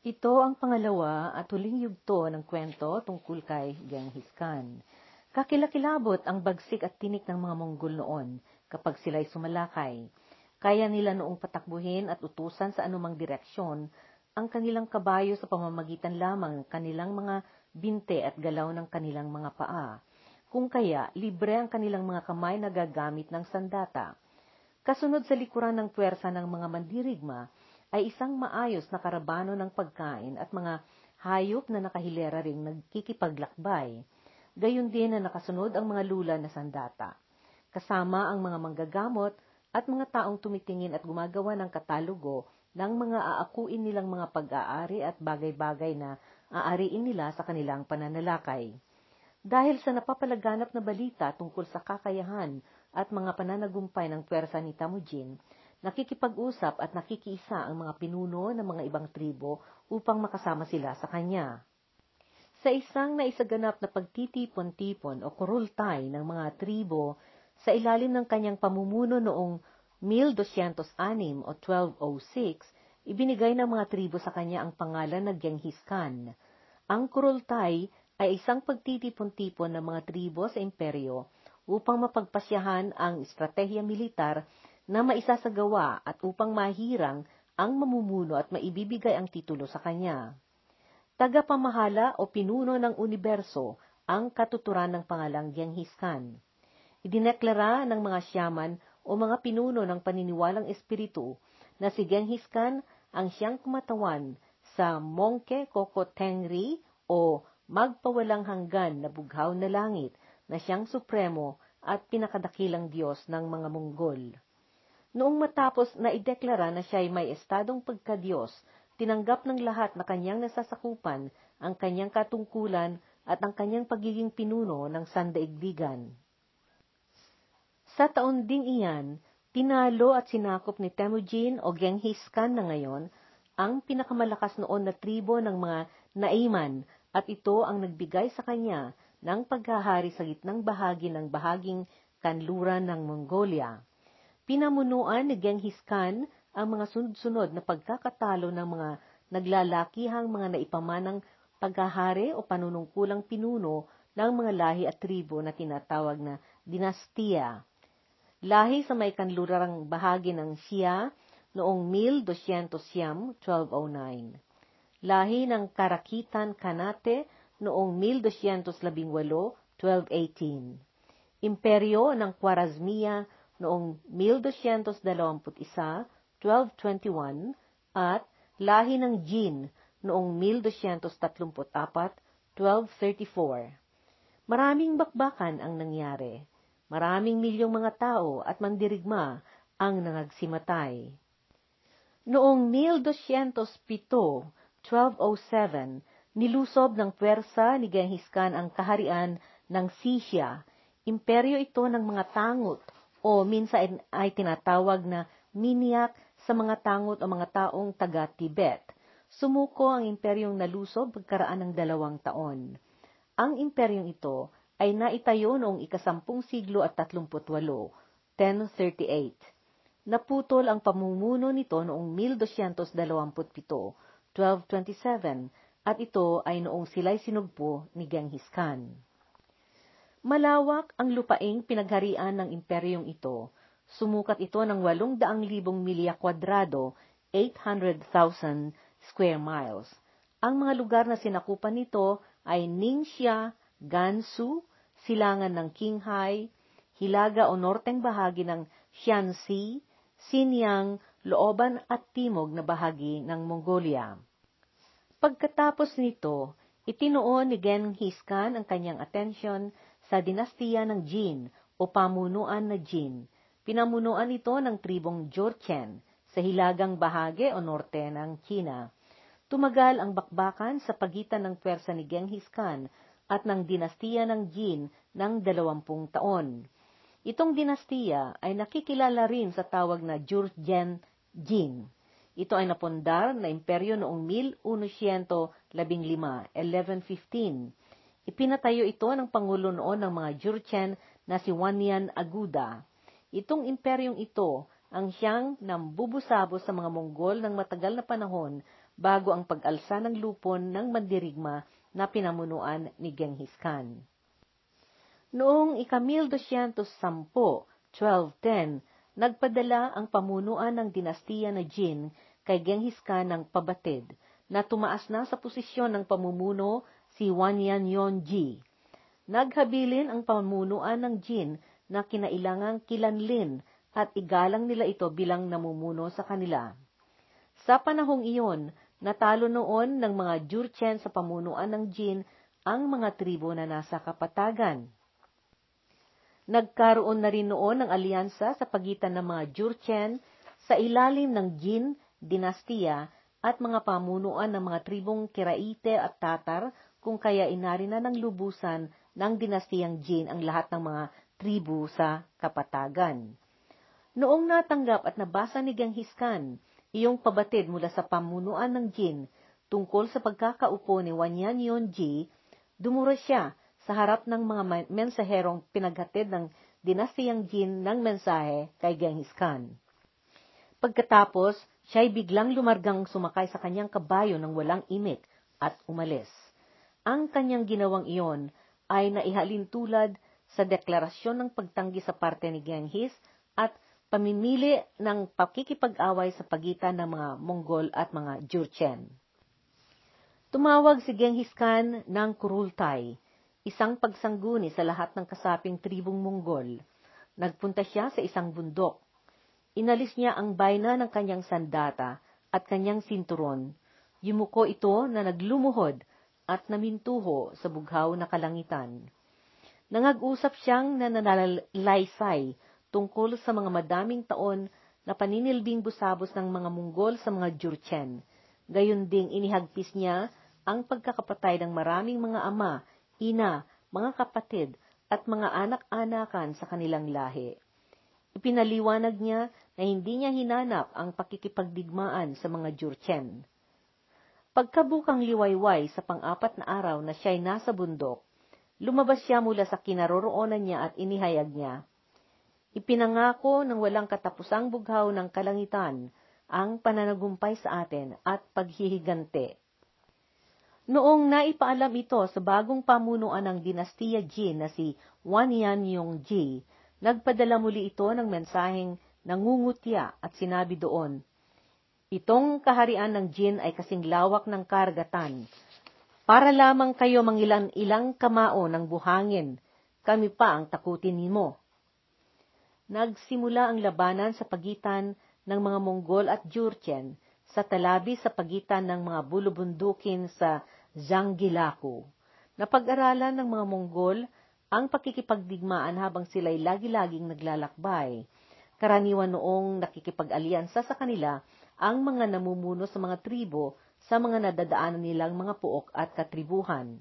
Ito ang pangalawa at huling yugto ng kwento tungkol kay Genghis Khan. Kakilakilabot ang bagsik at tinik ng mga Monggol noon kapag sila'y sumalakay. Kaya nila noong patakbuhin at utusan sa anumang direksyon ang kanilang kabayo sa pamamagitan lamang ng kanilang mga binte at galaw ng kanilang mga paa. Kung kaya, libre ang kanilang mga kamay na gagamit ng sandata. Kasunod sa likuran ng puwersa ng mga mandirigma, ay isang maayos na karabano ng pagkain at mga hayop na nakahilera ring nagkikipaglakbay. Gayon din na nakasunod ang mga lula na sandata. Kasama ang mga manggagamot at mga taong tumitingin at gumagawa ng katalogo ng mga aakuin nilang mga pag-aari at bagay-bagay na aariin nila sa kanilang pananalakay. Dahil sa napapalaganap na balita tungkol sa kakayahan at mga pananagumpay ng pwersa ni Tamujin, nakikipag-usap at nakikiisa ang mga pinuno ng mga ibang tribo upang makasama sila sa kanya. Sa isang naisaganap na pagtitipon-tipon o kurultay ng mga tribo sa ilalim ng kanyang pamumuno noong 1206 o 1206, ibinigay ng mga tribo sa kanya ang pangalan na Genghis Khan. Ang kurultay ay isang pagtitipon-tipon ng mga tribo sa imperyo upang mapagpasyahan ang estratehiya militar na maisasagawa at upang mahirang ang mamumuno at maibibigay ang titulo sa kanya. Tagapamahala o pinuno ng universo ang katuturan ng pangalang Genghis Khan. Idineklara ng mga siyaman o mga pinuno ng paniniwalang espiritu na si Genghis Khan ang siyang kumatawan sa Mongke Koko Tengri o magpawalang hanggan na bughaw na langit na siyang supremo at pinakadakilang Diyos ng mga Monggol. Noong matapos na ideklara na siya ay may estadong pagkadiyos, tinanggap ng lahat na kanyang nasasakupan ang kanyang katungkulan at ang kanyang pagiging pinuno ng sandaigdigan. Sa taon ding iyan, tinalo at sinakop ni Temujin o Genghis Khan na ngayon ang pinakamalakas noon na tribo ng mga Naiman at ito ang nagbigay sa kanya ng paghahari sa gitnang bahagi ng bahaging kanluran ng Mongolia. Pinamunuan ni Genghis Khan ang mga sunod-sunod na pagkakatalo ng mga naglalakihang mga naipamanang paghahari o panunungkulang pinuno ng mga lahi at tribo na tinatawag na dinastiya. Lahi sa may kanlurang bahagi ng Xia noong 1200 1209. Lahi ng Karakitan Kanate noong 1218 1218. Imperyo ng Khwarezmiya noong 1221, 1221 at lahi ng Jin noong 1234, 1234. Maraming bakbakan ang nangyari. Maraming milyong mga tao at mandirigma ang nangagsimatay. Noong 1207, 1207, nilusob ng pwersa ni Genghis Khan ang kaharian ng Sisya. Imperyo ito ng mga tangot o minsan ay tinatawag na miniak sa mga tangot o mga taong taga-Tibet. Sumuko ang imperyong nalusob pagkaraan ng dalawang taon. Ang imperyong ito ay naitayo noong ikasampung siglo at tatlumputwalo, 1038. Naputol ang pamumuno nito noong 1227, 1227, at ito ay noong sila'y sinugpo ni Genghis Khan. Malawak ang lupaing pinagharian ng imperyong ito. Sumukat ito ng 800,000 milya kwadrado, 800,000 square miles. Ang mga lugar na sinakupan nito ay Ningxia, Gansu, silangan ng Qinghai, hilaga o norteng bahagi ng Xianxi, Xinjiang, looban at timog na bahagi ng Mongolia. Pagkatapos nito, itinuon ni Genghis Khan ang kanyang atensyon sa dinastiya ng Jin o pamunuan na Jin. Pinamunuan ito ng tribong Jurchen sa hilagang bahagi o norte ng China. Tumagal ang bakbakan sa pagitan ng pwersa ni Genghis Khan at ng dinastiya ng Jin ng dalawampung taon. Itong dinastiya ay nakikilala rin sa tawag na Jurchen Jin. Ito ay napundar na imperyo noong 1115, 1115 Ipinatayo ito ng Pangulo noon ng mga Jurchen na si Wanyan Aguda. Itong imperyong ito ang siyang nambubusabo sa mga Monggol ng matagal na panahon bago ang pag-alsa ng lupon ng mandirigma na pinamunuan ni Genghis Khan. Noong ika-1210, 1210, nagpadala ang pamunuan ng dinastiya na Jin kay Genghis Khan ng pabatid na tumaas na sa posisyon ng pamumuno si Wanyan Yonji. Naghabilin ang pamunuan ng Jin na kinailangang kilanlin at igalang nila ito bilang namumuno sa kanila. Sa panahong iyon, natalo noon ng mga Jurchen sa pamunuan ng Jin ang mga tribo na nasa kapatagan. Nagkaroon na rin noon ng alyansa sa pagitan ng mga Jurchen sa ilalim ng Jin dinastiya at mga pamunuan ng mga tribong Kiraite at Tatar kung kaya inari na ng lubusan ng dinastiyang Jin ang lahat ng mga tribu sa kapatagan. Noong natanggap at nabasa ni Genghis Khan iyong pabatid mula sa pamunuan ng Jin tungkol sa pagkakaupo ni Wanyan Yonji, dumura siya sa harap ng mga mensaherong pinaghatid ng dinastiyang Jin ng mensahe kay Genghis Khan. Pagkatapos, siya'y biglang lumargang sumakay sa kanyang kabayo ng walang imik at umalis. Ang kanyang ginawang iyon ay naihalin tulad sa deklarasyon ng pagtanggi sa parte ni Genghis at pamimili ng pakikipag-away sa pagitan ng mga Mongol at mga Jurchen. Tumawag si Genghis Khan ng Kurultay, isang pagsangguni sa lahat ng kasaping tribong Mongol. Nagpunta siya sa isang bundok. Inalis niya ang bayna ng kanyang sandata at kanyang sinturon. Yumuko ito na naglumuhod at namintuho sa bughaw na kalangitan. Nangag-usap siyang nananalaysay tungkol sa mga madaming taon na paninilbing busabos ng mga Munggol sa mga Jurchen. Gayon ding inihagpis niya ang pagkakapatay ng maraming mga ama, ina, mga kapatid, at mga anak-anakan sa kanilang lahi. Ipinaliwanag niya na hindi niya hinanap ang pakikipagdigmaan sa mga Jurchen. Pagkabukang liwayway sa pang-apat na araw na siya'y nasa bundok, lumabas siya mula sa kinaroroonan niya at inihayag niya, Ipinangako ng walang katapusang bughaw ng kalangitan ang pananagumpay sa atin at paghihigante. Noong naipaalam ito sa bagong pamunuan ng dinastiya Jin na si Wanyan Yongji, nagpadala muli ito ng mensaheng nangungutya at sinabi doon, Itong kaharian ng Jin ay kasing lawak ng kargatan. Para lamang kayo mangilan ilang kamao ng buhangin, kami pa ang takutin nimo. Nagsimula ang labanan sa pagitan ng mga Mongol at Jurchen sa talabi sa pagitan ng mga bulubundukin sa Zanggilaku. Napag-aralan ng mga Mongol ang pakikipagdigmaan habang sila'y lagi-laging naglalakbay. Karaniwan noong nakikipag-alyansa sa kanila ang mga namumuno sa mga tribo sa mga nadadaanan nilang mga puok at katribuhan.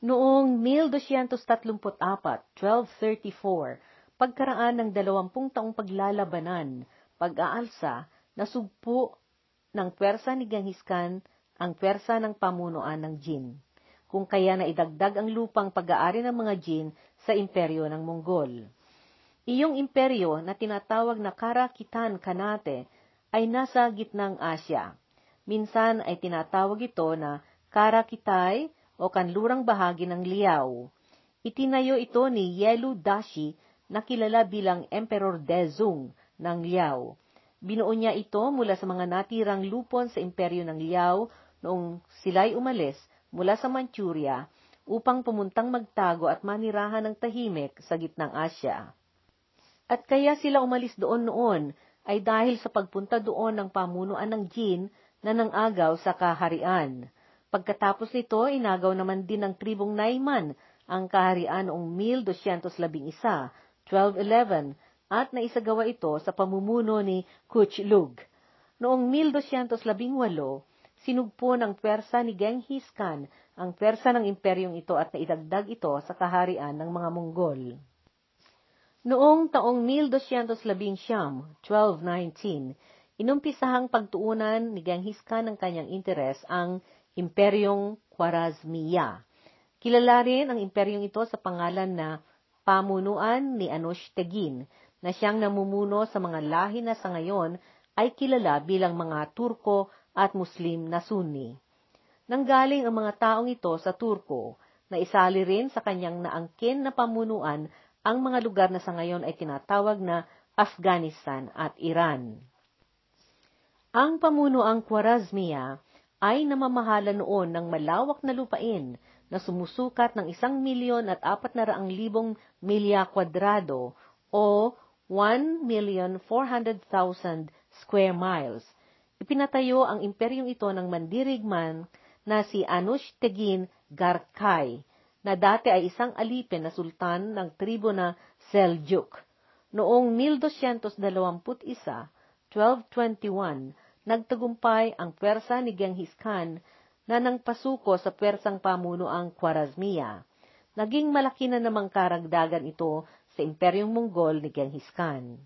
Noong 1234, 1234, pagkaraan ng dalawampung taong paglalabanan, pag-aalsa, nasugpo ng pwersa ni Genghis Khan ang pwersa ng pamunuan ng Jin, kung kaya na idagdag ang lupang pag-aari ng mga Jin sa imperyo ng Mongol. Iyong imperyo na tinatawag na Karakitan Kanate ay nasa gitnang Asya. Minsan ay tinatawag ito na Karakitay o kanlurang bahagi ng Liao. Itinayo ito ni Yelu Dashi na kilala bilang Emperor Dezong ng Liao. Binuo niya ito mula sa mga natirang lupon sa imperyo ng Liao noong sila'y umalis mula sa Manchuria upang pumuntang magtago at manirahan ng tahimik sa gitnang Asya. At kaya sila umalis doon noon ay dahil sa pagpunta doon ng pamunuan ng Jin na nangagaw sa kaharian. Pagkatapos nito, inagaw naman din ng tribong Naiman ang kaharian noong 1211, 1211, at naisagawa ito sa pamumuno ni Kuchlug. Noong 1218, sinugpo ng pwersa ni Genghis Khan ang pwersa ng imperyong ito at naidagdag ito sa kaharian ng mga Monggol. Noong taong 1219, 1219, inumpisahang pagtuunan ni Genghis Khan ng kanyang interes ang Imperyong Khwarezmiya. Kilala rin ang imperyong ito sa pangalan na pamunuan ni Anush Tegin, na siyang namumuno sa mga lahi na sa ngayon ay kilala bilang mga Turko at Muslim na Sunni. Nanggaling ang mga taong ito sa Turko na isali rin sa kanyang naangkin na pamunuan ang mga lugar na sa ngayon ay tinatawag na Afghanistan at Iran. Ang pamunuang Khwarazmia ay namamahala noon ng malawak na lupain na sumusukat ng isang milyon at apat na raang libong milya kwadrado o 1,400,000 square miles. Ipinatayo ang imperyong ito ng mandirigman na si Anush Tegin Garkay, na dati ay isang alipin na sultan ng tribo na Seljuk. Noong 1221, 1221, nagtagumpay ang pwersa ni Genghis Khan na nang pasuko sa pwersang pamuno ang Khwarazmia. Naging malaki na namang karagdagan ito sa Imperyong Mongol ni Genghis Khan.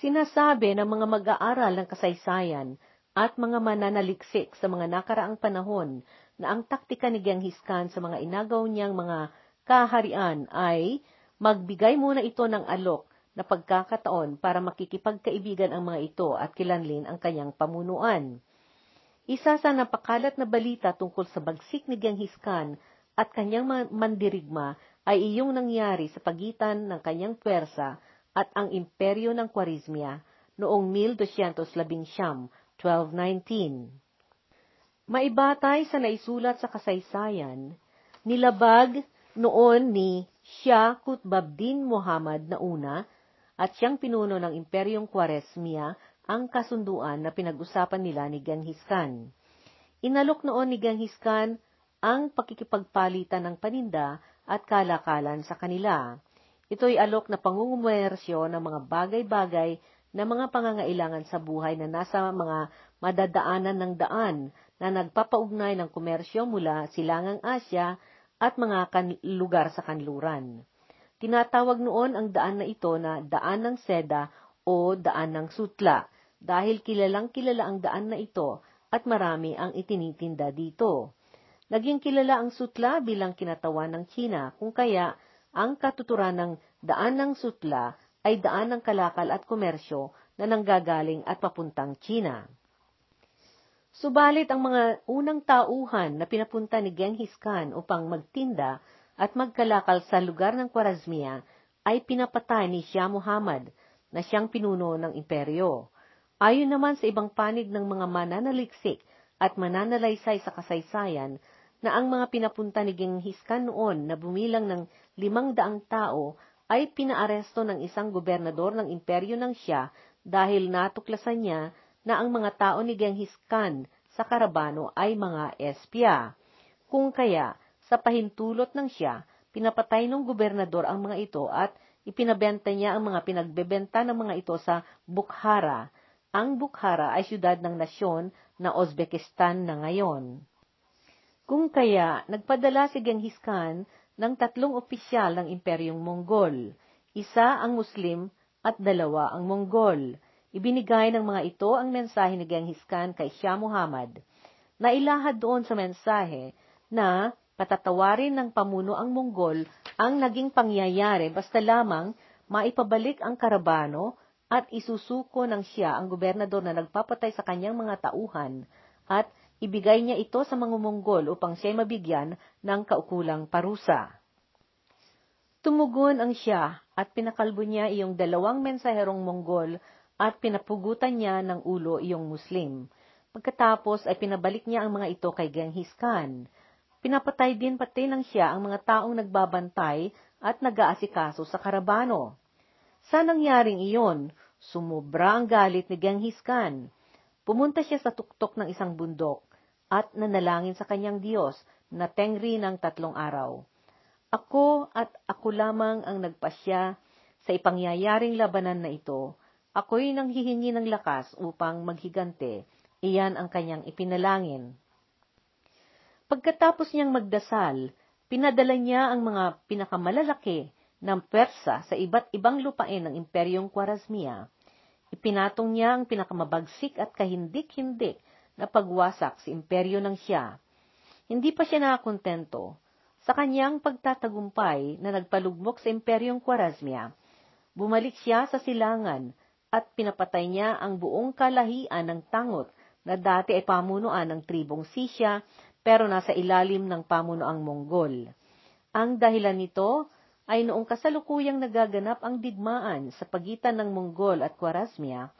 Sinasabi ng mga mag-aaral ng kasaysayan at mga mananaliksik sa mga nakaraang panahon na ang taktika ni Genghis Khan sa mga inagaw niyang mga kaharian ay magbigay muna ito ng alok na pagkakataon para makikipagkaibigan ang mga ito at kilanlin ang kanyang pamunuan. Isa sa napakalat na balita tungkol sa bagsik ni Genghis Khan at kanyang mandirigma ay iyong nangyari sa pagitan ng kanyang pwersa at ang imperyo ng Kwarizmia noong 1211, 1219. Maibatay sa naisulat sa kasaysayan, nilabag noon ni Shah Qutbabdin Muhammad na una at siyang pinuno ng imperyong Kwaresmia ang kasunduan na pinag-usapan nila ni Genghis Khan. Inalok noon ni Genghis Khan ang pakikipagpalitan ng paninda at kalakalan sa kanila. Ito'y alok na pangungumwersyo ng mga bagay-bagay na mga pangangailangan sa buhay na nasa mga madadaanan ng daan na nagpapaugnay ng komersyo mula silangang Asya at mga kan- lugar sa kanluran. Tinatawag noon ang daan na ito na daan ng seda o daan ng sutla dahil kilalang kilala ang daan na ito at marami ang itinitinda dito. Naging kilala ang sutla bilang kinatawan ng China kung kaya ang katuturan ng daan ng sutla ay daan ng kalakal at komersyo na nanggagaling at papuntang China. Subalit ang mga unang tauhan na pinapunta ni Genghis Khan upang magtinda at magkalakal sa lugar ng Kwarazmia ay pinapatay ni Shah Muhammad na siyang pinuno ng imperyo. Ayon naman sa ibang panig ng mga mananaliksik at mananalaysay sa kasaysayan na ang mga pinapunta ni Genghis Khan noon na bumilang ng limang daang tao ay pinaaresto ng isang gobernador ng imperyo ng siya dahil natuklasan niya na ang mga tao ni Genghis Khan sa Karabano ay mga espya. Kung kaya, sa pahintulot ng siya, pinapatay ng gobernador ang mga ito at ipinabenta niya ang mga pinagbebenta ng mga ito sa Bukhara, ang Bukhara ay siyudad ng nasyon na Uzbekistan na ngayon. Kung kaya, nagpadala si Genghis Khan ng tatlong opisyal ng Imperyong Mongol, isa ang Muslim at dalawa ang Mongol. Ibinigay ng mga ito ang mensahe ni Genghis Khan kay Shah Muhammad. Nailahad doon sa mensahe na patatawarin ng pamuno ang Mongol ang naging pangyayari basta lamang maipabalik ang Karabano at isusuko ng siya ang gobernador na nagpapatay sa kanyang mga tauhan at ibigay niya ito sa mga Monggol upang siya mabigyan ng kaukulang parusa. Tumugon ang siya at pinakalbo niya iyong dalawang mensaherong Monggol at pinapugutan niya ng ulo iyong Muslim. Pagkatapos ay pinabalik niya ang mga ito kay Genghis Khan. Pinapatay din pati ng siya ang mga taong nagbabantay at nag-aasikaso sa karabano. Sa nangyaring iyon, sumubra ang galit ni Genghis Khan. Pumunta siya sa tuktok ng isang bundok at nanalangin sa kanyang Diyos na tengri ng tatlong araw. Ako at ako lamang ang nagpasya sa ipangyayaring labanan na ito. Ako'y nanghihingi ng lakas upang maghigante. Iyan ang kanyang ipinalangin. Pagkatapos niyang magdasal, pinadala niya ang mga pinakamalalaki ng Persa sa iba't ibang lupain ng Imperyong Kwarazmia. Ipinatong niya ang pinakamabagsik at kahindik-hindik na pagwasak sa imperyo ng siya. Hindi pa siya nakakontento. Sa kanyang pagtatagumpay na nagpalugmok sa Imperyong Kwarazmia, bumalik siya sa silangan at pinapatay niya ang buong kalahian ng tangot na dati ay pamunuan ng tribong Sisya pero nasa ilalim ng pamunuang Monggol. Ang dahilan nito ay noong kasalukuyang nagaganap ang digmaan sa pagitan ng Monggol at Khwarezmia,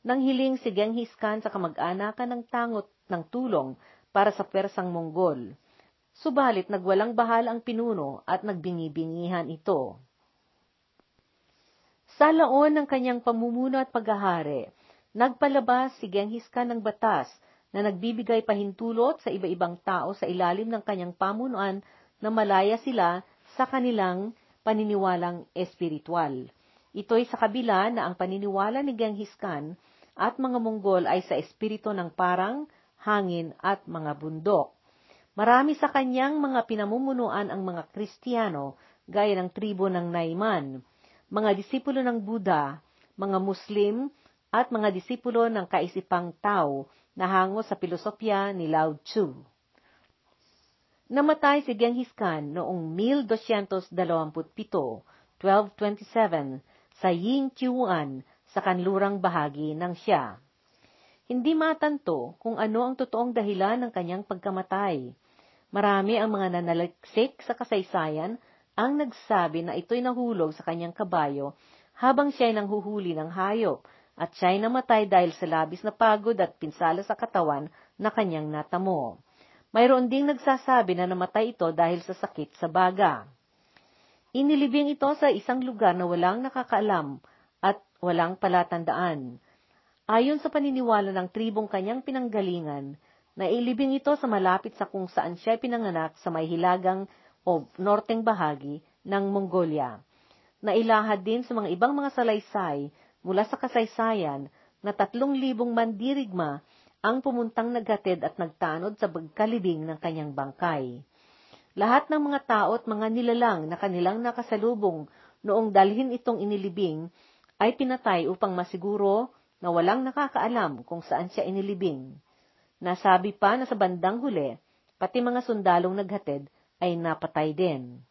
nang hiling si Genghis Khan sa kamag-anakan ng tangot ng tulong para sa persang Monggol. Subalit nagwalang bahal ang pinuno at nagbingi-bingihan ito. Sa laon ng kanyang pamumuno at paghahari, nagpalabas si Genghis Khan ng batas na nagbibigay pahintulot sa iba-ibang tao sa ilalim ng kanyang pamunuan na malaya sila sa kanilang paniniwalang espiritual. Ito'y sa kabila na ang paniniwala ni Genghis Khan at mga Monggol ay sa espiritu ng parang, hangin at mga bundok. Marami sa kanyang mga pinamumunuan ang mga Kristiyano gaya ng tribo ng Naiman, mga disipulo ng Buddha, mga Muslim, at mga disipulo ng kaisipang Tao na hango sa pilosopya ni Lao Tzu. Namatay si Genghis Khan noong 1227, 1227, sa Yingqiuan sa kanlurang bahagi ng Xia. Hindi matanto kung ano ang totoong dahilan ng kanyang pagkamatay. Marami ang mga nanaliksik sa kasaysayan ang nagsabi na ito'y nahulog sa kanyang kabayo habang siya'y nanghuhuli ng hayop at siya'y namatay dahil sa labis na pagod at pinsala sa katawan na kanyang natamo. Mayroon ding nagsasabi na namatay ito dahil sa sakit sa baga. Inilibing ito sa isang lugar na walang nakakaalam at walang palatandaan. Ayon sa paniniwala ng tribong kanyang pinanggalingan, nailibing ito sa malapit sa kung saan siya pinanganak sa may hilagang o norteng bahagi ng Mongolia. Nailahad din sa mga ibang mga salaysay mula sa kasaysayan na tatlong libong mandirigma ang pumuntang naghatid at nagtanod sa bagkalibing ng kanyang bangkay. Lahat ng mga tao at mga nilalang na kanilang nakasalubong noong dalhin itong inilibing ay pinatay upang masiguro na walang nakakaalam kung saan siya inilibing. Nasabi pa na sa bandang huli, pati mga sundalong naghatid ay napatay din.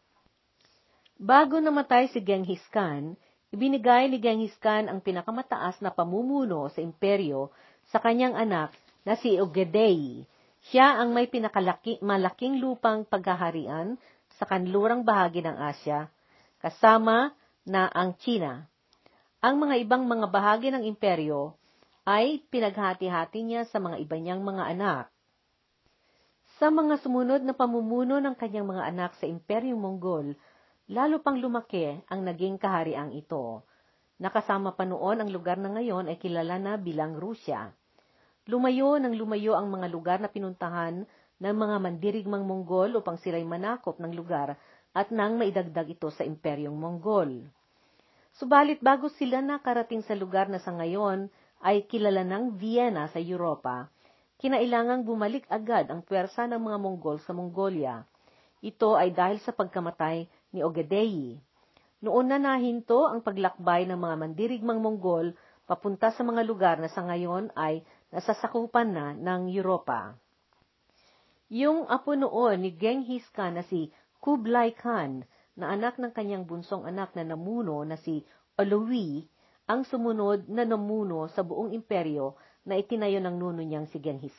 Bago namatay si Genghis Khan, Ibinigay ni Genghis Khan ang pinakamataas na pamumuno sa imperyo sa kanyang anak na si Ogedei. Siya ang may pinakalaki, malaking lupang paghaharian sa kanlurang bahagi ng Asya, kasama na ang China. Ang mga ibang mga bahagi ng imperyo ay pinaghati-hati niya sa mga iba niyang mga anak. Sa mga sumunod na pamumuno ng kanyang mga anak sa Imperyong Mongol, lalo pang lumaki ang naging kahariang ito. Nakasama pa noon ang lugar na ngayon ay kilala na bilang Rusya. Lumayo ng lumayo ang mga lugar na pinuntahan ng mga mandirigmang Monggol upang sila'y manakop ng lugar at nang maidagdag ito sa Imperyong Monggol. Subalit bago sila nakarating sa lugar na sa ngayon ay kilala ng Vienna sa Europa, kinailangang bumalik agad ang pwersa ng mga Monggol sa Mongolia. Ito ay dahil sa pagkamatay ni Ogedei. Noon na nahinto ang paglakbay ng mga mandirigmang Monggol papunta sa mga lugar na sa ngayon ay nasasakupan na ng Europa. Yung apo noon ni Genghis Khan na si Kublai Khan, na anak ng kanyang bunsong anak na namuno na si Olowi, ang sumunod na namuno sa buong imperyo na itinayo ng nuno niyang si Genghis.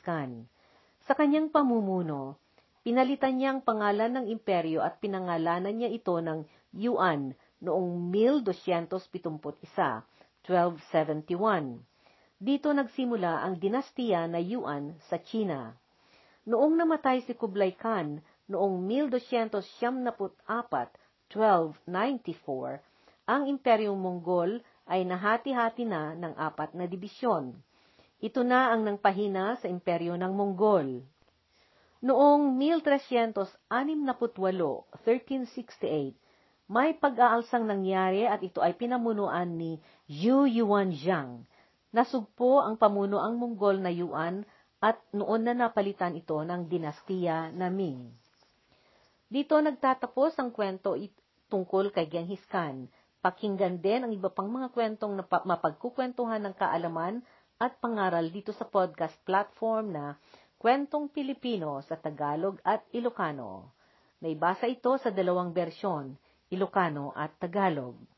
Sa kanyang pamumuno, Pinalitan niya ang pangalan ng imperyo at pinangalanan niya ito ng Yuan noong 1271, 1271. Dito nagsimula ang dinastiya na Yuan sa China. Noong namatay si Kublai Khan noong 1274, 1294, ang Imperyong Mongol ay nahati-hati na ng apat na dibisyon. Ito na ang nangpahina sa imperyo ng Mongol. Noong 1368, 1368, may pag-aalsang nangyari at ito ay pinamunuan ni Yu Yuanzhang. Nasugpo ang pamuno ang Mongol na Yuan at noon na napalitan ito ng dinastiya na Ming. Dito nagtatapos ang kwento tungkol kay Genghis Khan. Pakinggan din ang iba pang mga kwentong mapagkukwentuhan ng kaalaman at pangaral dito sa podcast platform na Kwentong Pilipino sa Tagalog at Ilocano. Naibasa ito sa dalawang bersyon, Ilocano at Tagalog.